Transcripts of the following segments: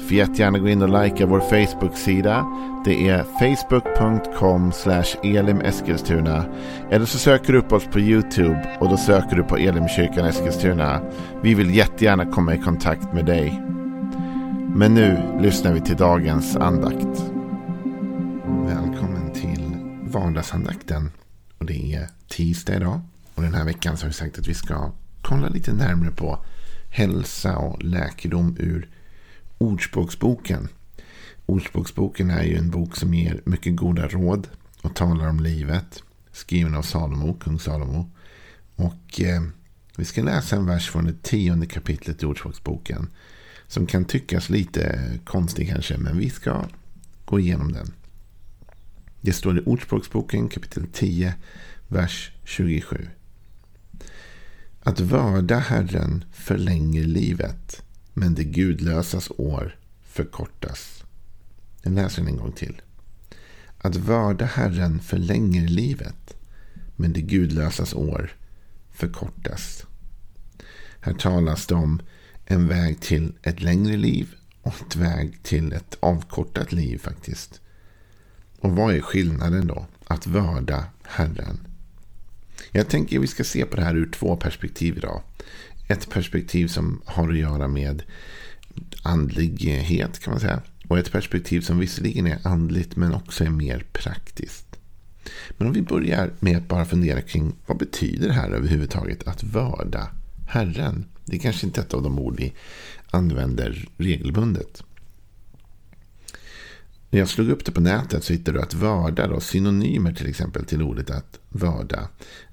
Får jättegärna gå in och likea vår Facebook-sida. Det är facebook.com elimeskilstuna. Eller så söker du upp oss på YouTube och då söker du på Elimkyrkan Eskilstuna. Vi vill jättegärna komma i kontakt med dig. Men nu lyssnar vi till dagens andakt. Välkommen till vardagsandakten. Och det är tisdag idag. Och den här veckan så har vi sagt att vi ska kolla lite närmare på hälsa och läkedom ur Ordspråksboken. Ordspråksboken är ju en bok som ger mycket goda råd och talar om livet. Skriven av Salomo, kung Salomo. Och eh, vi ska läsa en vers från det tionde kapitlet i Ordspråksboken. Som kan tyckas lite konstig kanske, men vi ska gå igenom den. Det står i Ordspråksboken kapitel 10, vers 27. Att vörda Herren förlänger livet men det gudlösas år förkortas. Jag läser den en gång till. Att vörda Herren förlänger livet, men det gudlösas år förkortas. Här talas det om en väg till ett längre liv och en väg till ett avkortat liv faktiskt. Och vad är skillnaden då? Att vörda Herren. Jag tänker att vi ska se på det här ur två perspektiv idag ett perspektiv som har att göra med andlighet kan man säga. Och ett perspektiv som visserligen är andligt men också är mer praktiskt. Men om vi börjar med att bara fundera kring vad betyder det här överhuvudtaget att vörda Herren? Det är kanske inte ett av de ord vi använder regelbundet. När jag slog upp det på nätet så hittade du att vörda, då, synonymer till exempel till ordet att vörda,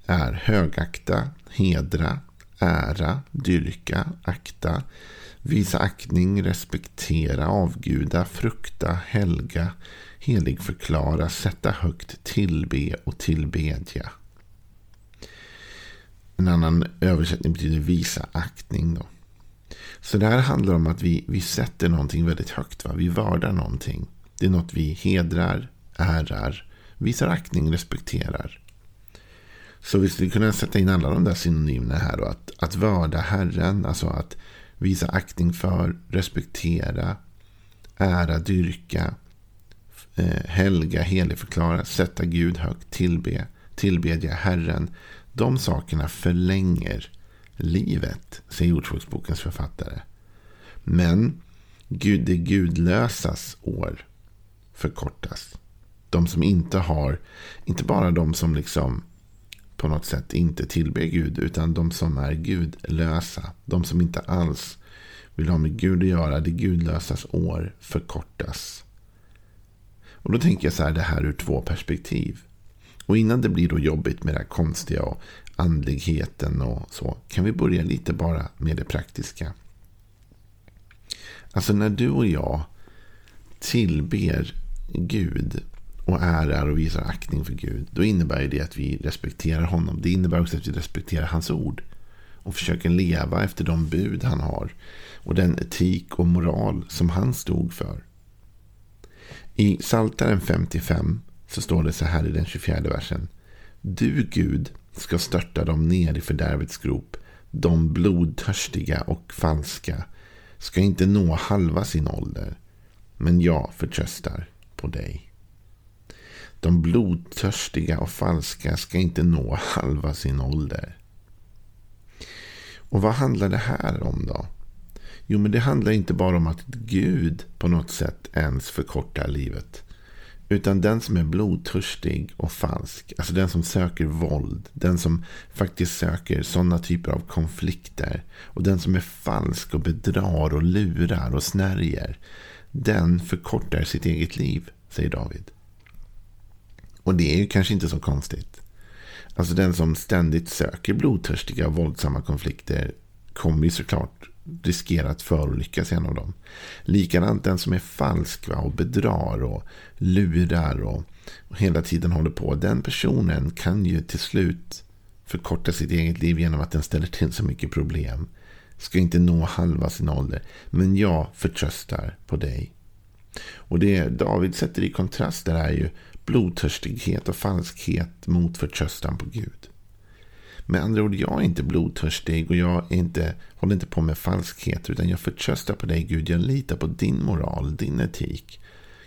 är högakta, hedra, ära, dyrka, akta, visa aktning, respektera, avguda, frukta, helga, heligförklara, sätta högt, tillbe och tillbedja. En annan översättning betyder visa aktning. Då. Så det här handlar om att vi, vi sätter någonting väldigt högt. Va? Vi vördar någonting. Det är något vi hedrar, ärar, visar aktning, respekterar. Så vi skulle kunna sätta in alla de där synonymerna här. Då, att, att vörda Herren, alltså att visa aktning för, respektera, ära, dyrka, eh, helga, heligförklara, sätta Gud högt, tillbe, tillbedja Herren. De sakerna förlänger livet, säger Ordspråksbokens författare. Men Gud, det gudlösas år förkortas. De som inte har, inte bara de som liksom på något sätt inte tillber Gud. Utan de som är gudlösa. De som inte alls vill ha med Gud att göra. Det gudlösas år förkortas. Och då tänker jag så här, det här ur två perspektiv. Och innan det blir då jobbigt med det här konstiga och andligheten och så. Kan vi börja lite bara med det praktiska. Alltså när du och jag tillber Gud och ärar och visar aktning för Gud. Då innebär det att vi respekterar honom. Det innebär också att vi respekterar hans ord. Och försöker leva efter de bud han har. Och den etik och moral som han stod för. I Saltaren 55 så står det så här i den 24 versen. Du Gud ska störta dem ner i fördärvets grop. De blodtörstiga och falska ska inte nå halva sin ålder. Men jag förtröstar på dig. De blodtörstiga och falska ska inte nå halva sin ålder. Och vad handlar det här om då? Jo, men det handlar inte bara om att Gud på något sätt ens förkortar livet. Utan den som är blodtörstig och falsk, alltså den som söker våld, den som faktiskt söker sådana typer av konflikter och den som är falsk och bedrar och lurar och snärjer, den förkortar sitt eget liv, säger David. Och det är ju kanske inte så konstigt. Alltså den som ständigt söker blodtörstiga och våldsamma konflikter kommer ju såklart riskera att förolyckas i en av dem. Likadant den som är falsk va, och bedrar och lurar och, och hela tiden håller på. Den personen kan ju till slut förkorta sitt eget liv genom att den ställer till så mycket problem. Ska inte nå halva sin ålder. Men jag förtröstar på dig. Och det David sätter i kontrast där är ju blodtörstighet och falskhet mot förtröstan på Gud. Med andra ord, jag är inte blodtörstig och jag är inte, håller inte på med falskhet. Utan jag förtröstar på dig Gud. Jag litar på din moral, din etik.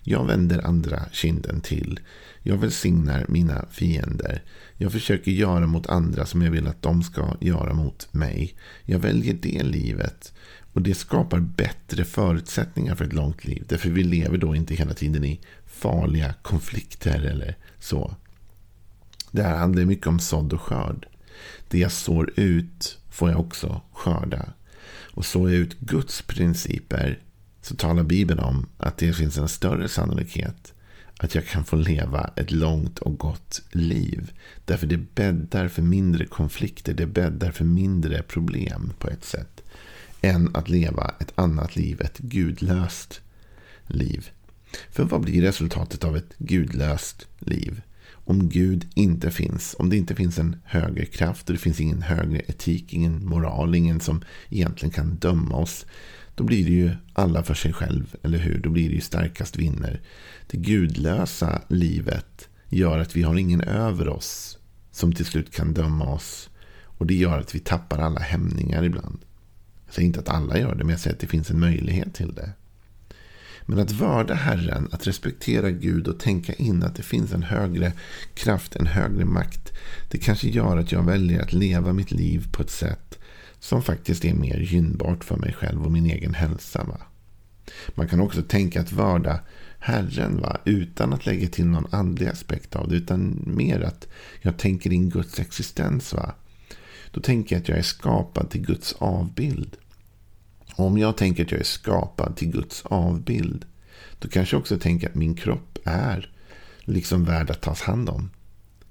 Jag vänder andra kinden till. Jag välsignar mina fiender. Jag försöker göra mot andra som jag vill att de ska göra mot mig. Jag väljer det livet. Och det skapar bättre förutsättningar för ett långt liv. Därför vi lever då inte hela tiden i farliga konflikter eller så. Det här handlar mycket om sådd och skörd. Det jag sår ut får jag också skörda. Och sår jag ut Guds principer så talar Bibeln om att det finns en större sannolikhet att jag kan få leva ett långt och gott liv. Därför det bäddar för mindre konflikter, det bäddar för mindre problem på ett sätt. Än att leva ett annat liv, ett gudlöst liv. För vad blir resultatet av ett gudlöst liv? Om Gud inte finns, om det inte finns en högre kraft och det finns ingen högre etik, ingen moral, ingen som egentligen kan döma oss. Då blir det ju alla för sig själv, eller hur? Då blir det ju starkast vinner. Det gudlösa livet gör att vi har ingen över oss som till slut kan döma oss. Och det gör att vi tappar alla hämningar ibland. Jag säger inte att alla gör det, men jag säger att det finns en möjlighet till det. Men att vörda Herren, att respektera Gud och tänka in att det finns en högre kraft, en högre makt. Det kanske gör att jag väljer att leva mitt liv på ett sätt som faktiskt är mer gynnbart för mig själv och min egen hälsa. Va? Man kan också tänka att vörda Herren va? utan att lägga till någon andlig aspekt av det. Utan mer att jag tänker in Guds existens. va? Då tänker jag att jag är skapad till Guds avbild. Och om jag tänker att jag är skapad till Guds avbild. Då kanske jag också tänker att min kropp är liksom värd att tas hand om.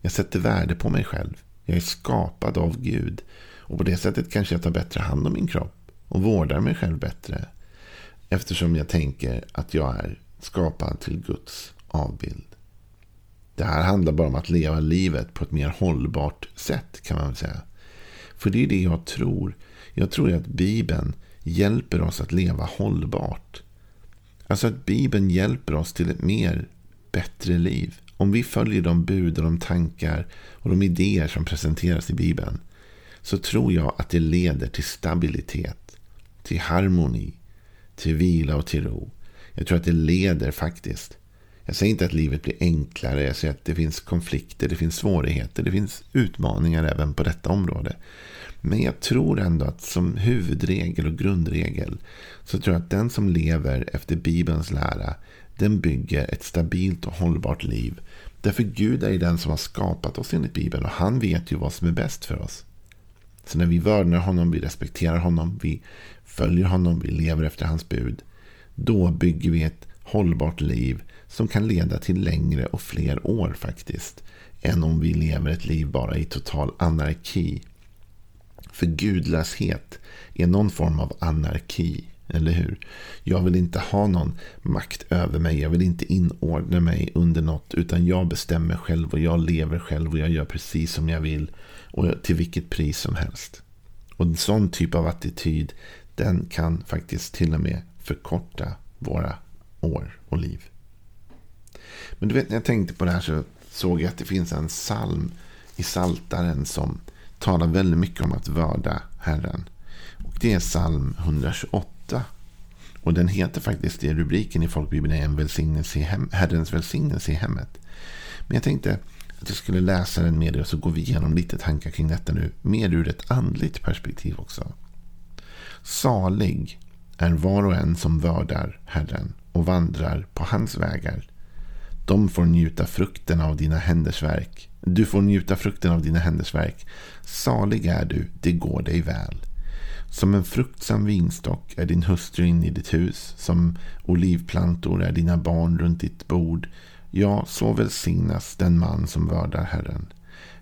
Jag sätter värde på mig själv. Jag är skapad av Gud. Och på det sättet kanske jag tar bättre hand om min kropp. Och vårdar mig själv bättre. Eftersom jag tänker att jag är skapad till Guds avbild. Det här handlar bara om att leva livet på ett mer hållbart sätt kan man väl säga. För det är det jag tror. Jag tror att Bibeln hjälper oss att leva hållbart. Alltså att Bibeln hjälper oss till ett mer bättre liv. Om vi följer de bud och de tankar och de idéer som presenteras i Bibeln. Så tror jag att det leder till stabilitet, till harmoni, till vila och till ro. Jag tror att det leder faktiskt. Jag säger inte att livet blir enklare. Jag säger att det finns konflikter, det finns svårigheter, det finns utmaningar även på detta område. Men jag tror ändå att som huvudregel och grundregel så tror jag att den som lever efter Bibelns lära den bygger ett stabilt och hållbart liv. Därför Gud är den som har skapat oss enligt Bibeln och han vet ju vad som är bäst för oss. Så när vi vördnar honom, vi respekterar honom, vi följer honom, vi lever efter hans bud. Då bygger vi ett hållbart liv som kan leda till längre och fler år faktiskt. Än om vi lever ett liv bara i total anarki. För gudlöshet är någon form av anarki. Eller hur? Jag vill inte ha någon makt över mig. Jag vill inte inordna mig under något. Utan jag bestämmer själv och jag lever själv och jag gör precis som jag vill. Och till vilket pris som helst. Och en sån typ av attityd den kan faktiskt till och med förkorta våra år och liv. Men du vet, när jag tänkte på det här så såg jag att det finns en psalm i Saltaren som talar väldigt mycket om att vörda Herren. Och det är psalm 128. Och den heter faktiskt, det rubriken i folkbibeln är en välsignelse i hem, Herrens välsignelse i hemmet. Men jag tänkte att jag skulle läsa den med er och så går vi igenom lite tankar kring detta nu. Mer ur ett andligt perspektiv också. Salig är var och en som vördar Herren och vandrar på hans vägar. De får njuta frukten av dina händers verk. Du får njuta frukten av dina händers verk. Salig är du, det går dig väl. Som en fruktsam vinstock är din hustru inne i ditt hus. Som olivplantor är dina barn runt ditt bord. Ja, så välsignas den man som vördar Herren.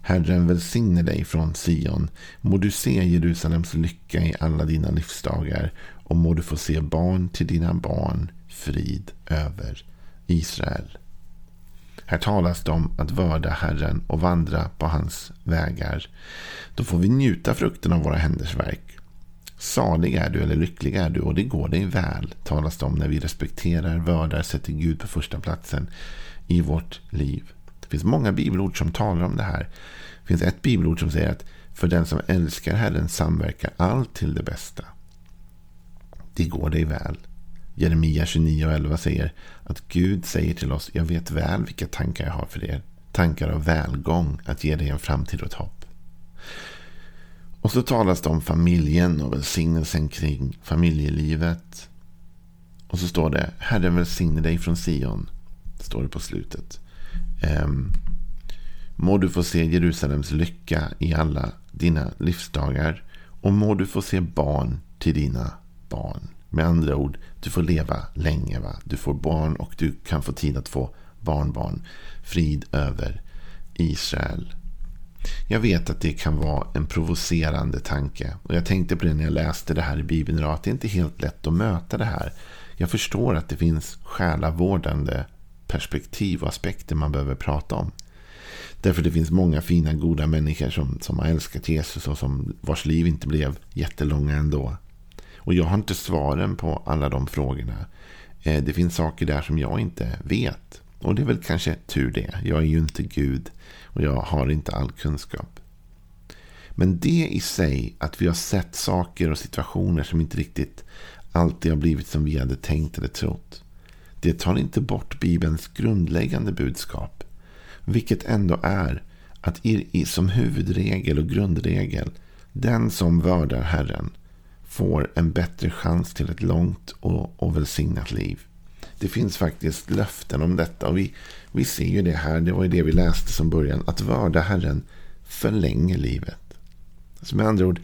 Herren välsigne dig från Sion. Må du se Jerusalems lycka i alla dina livsdagar och må du få se barn till dina barn, frid över Israel. Här talas det om att vörda Herren och vandra på hans vägar. Då får vi njuta frukten av våra händers verk. Salig är du eller lycklig är du och det går dig väl, talas det om när vi respekterar, vördar, sätter Gud på första platsen i vårt liv. Det finns många bibelord som talar om det här. Det finns ett bibelord som säger att för den som älskar Herren samverkar allt till det bästa. Det går dig väl. Jeremia 29 och 11 säger att Gud säger till oss, jag vet väl vilka tankar jag har för er. Tankar av välgång, att ge dig en framtid och ett hopp. Och så talas det om familjen och välsignelsen kring familjelivet. Och så står det, Herren välsigne dig från Sion. Står det på slutet. Um, må du få se Jerusalems lycka i alla dina livsdagar. Och må du få se barn till dina barn. Med andra ord, du får leva länge. Va? Du får barn och du kan få tid att få barnbarn. Frid över Israel. Jag vet att det kan vara en provocerande tanke. Och jag tänkte på det när jag läste det här i Bibeln idag. Att det inte är helt lätt att möta det här. Jag förstår att det finns själavårdande perspektiv och aspekter man behöver prata om. Därför det finns många fina, goda människor som, som har älskat Jesus och som, vars liv inte blev jättelånga ändå. Och jag har inte svaren på alla de frågorna. Eh, det finns saker där som jag inte vet. Och det är väl kanske tur det. Jag är ju inte Gud och jag har inte all kunskap. Men det i sig, att vi har sett saker och situationer som inte riktigt alltid har blivit som vi hade tänkt eller trott. Det tar inte bort Bibelns grundläggande budskap. Vilket ändå är att som huvudregel och grundregel, den som vördar Herren får en bättre chans till ett långt och, och välsignat liv. Det finns faktiskt löften om detta. Och vi, vi ser ju det här. Det var ju det vi läste som början. Att vörda Herren förlänger livet. Så med andra ord.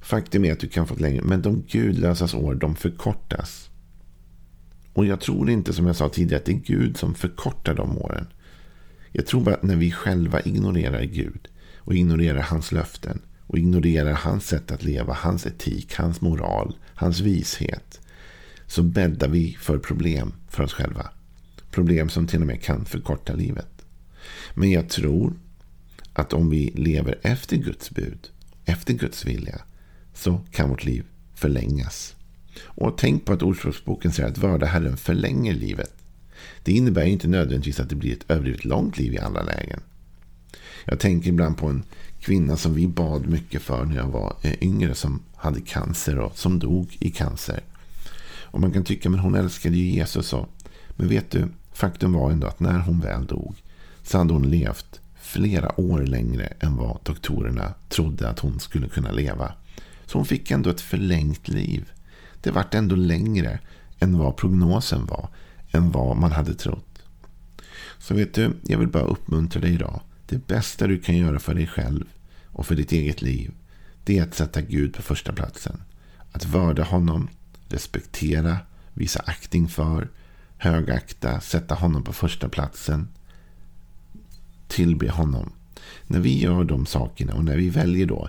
Faktum är att du kan få ett längre. Men de gudlösas år de förkortas. Och jag tror inte som jag sa tidigare att det är Gud som förkortar de åren. Jag tror bara att när vi själva ignorerar Gud. Och ignorerar hans löften. Och ignorerar hans sätt att leva. Hans etik. Hans moral. Hans vishet så bäddar vi för problem för oss själva. Problem som till och med kan förkorta livet. Men jag tror att om vi lever efter Guds bud, efter Guds vilja, så kan vårt liv förlängas. Och tänk på att Ordspråksboken säger att vörda Herren förlänger livet. Det innebär inte nödvändigtvis att det blir ett överdrivet långt liv i alla lägen. Jag tänker ibland på en kvinna som vi bad mycket för när jag var eh, yngre som hade cancer och som dog i cancer. Och man kan tycka att hon älskade ju Jesus. Och, men vet du, faktum var ändå att när hon väl dog så hade hon levt flera år längre än vad doktorerna trodde att hon skulle kunna leva. Så hon fick ändå ett förlängt liv. Det vart ändå längre än vad prognosen var. Än vad man hade trott. Så vet du, jag vill bara uppmuntra dig idag. Det bästa du kan göra för dig själv och för ditt eget liv. Det är att sätta Gud på första platsen. Att vörda honom respektera, visa aktning för, högakta, sätta honom på första platsen. Tillbe honom. När vi gör de sakerna och när vi väljer då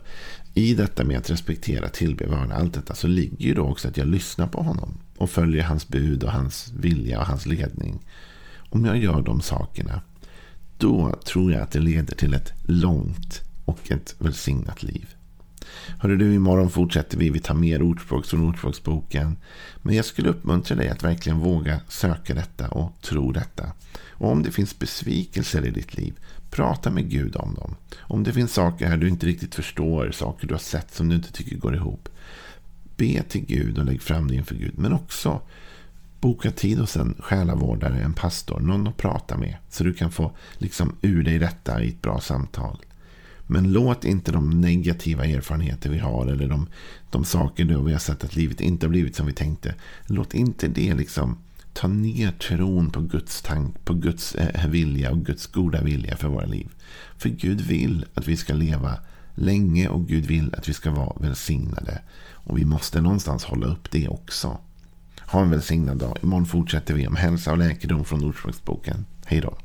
i detta med att respektera, tillbe, värna, allt detta så ligger ju då också att jag lyssnar på honom och följer hans bud och hans vilja och hans ledning. Om jag gör de sakerna då tror jag att det leder till ett långt och ett välsignat liv. Hörru du, imorgon fortsätter vi. Vi tar mer ordspråk från Ordspråksboken. Men jag skulle uppmuntra dig att verkligen våga söka detta och tro detta. Och om det finns besvikelser i ditt liv, prata med Gud om dem. Om det finns saker här du inte riktigt förstår, saker du har sett som du inte tycker går ihop. Be till Gud och lägg fram det inför Gud. Men också boka tid hos en själavårdare, en pastor, någon att prata med. Så du kan få liksom ur dig detta i ett bra samtal. Men låt inte de negativa erfarenheter vi har eller de, de saker då vi har sett att livet inte har blivit som vi tänkte. Låt inte det liksom ta ner tron på Guds tank, på Guds eh, vilja och Guds goda vilja för våra liv. För Gud vill att vi ska leva länge och Gud vill att vi ska vara välsignade. Och vi måste någonstans hålla upp det också. Ha en välsignad dag. Imorgon fortsätter vi om hälsa och läkedom från Ordspråksboken. Hej då.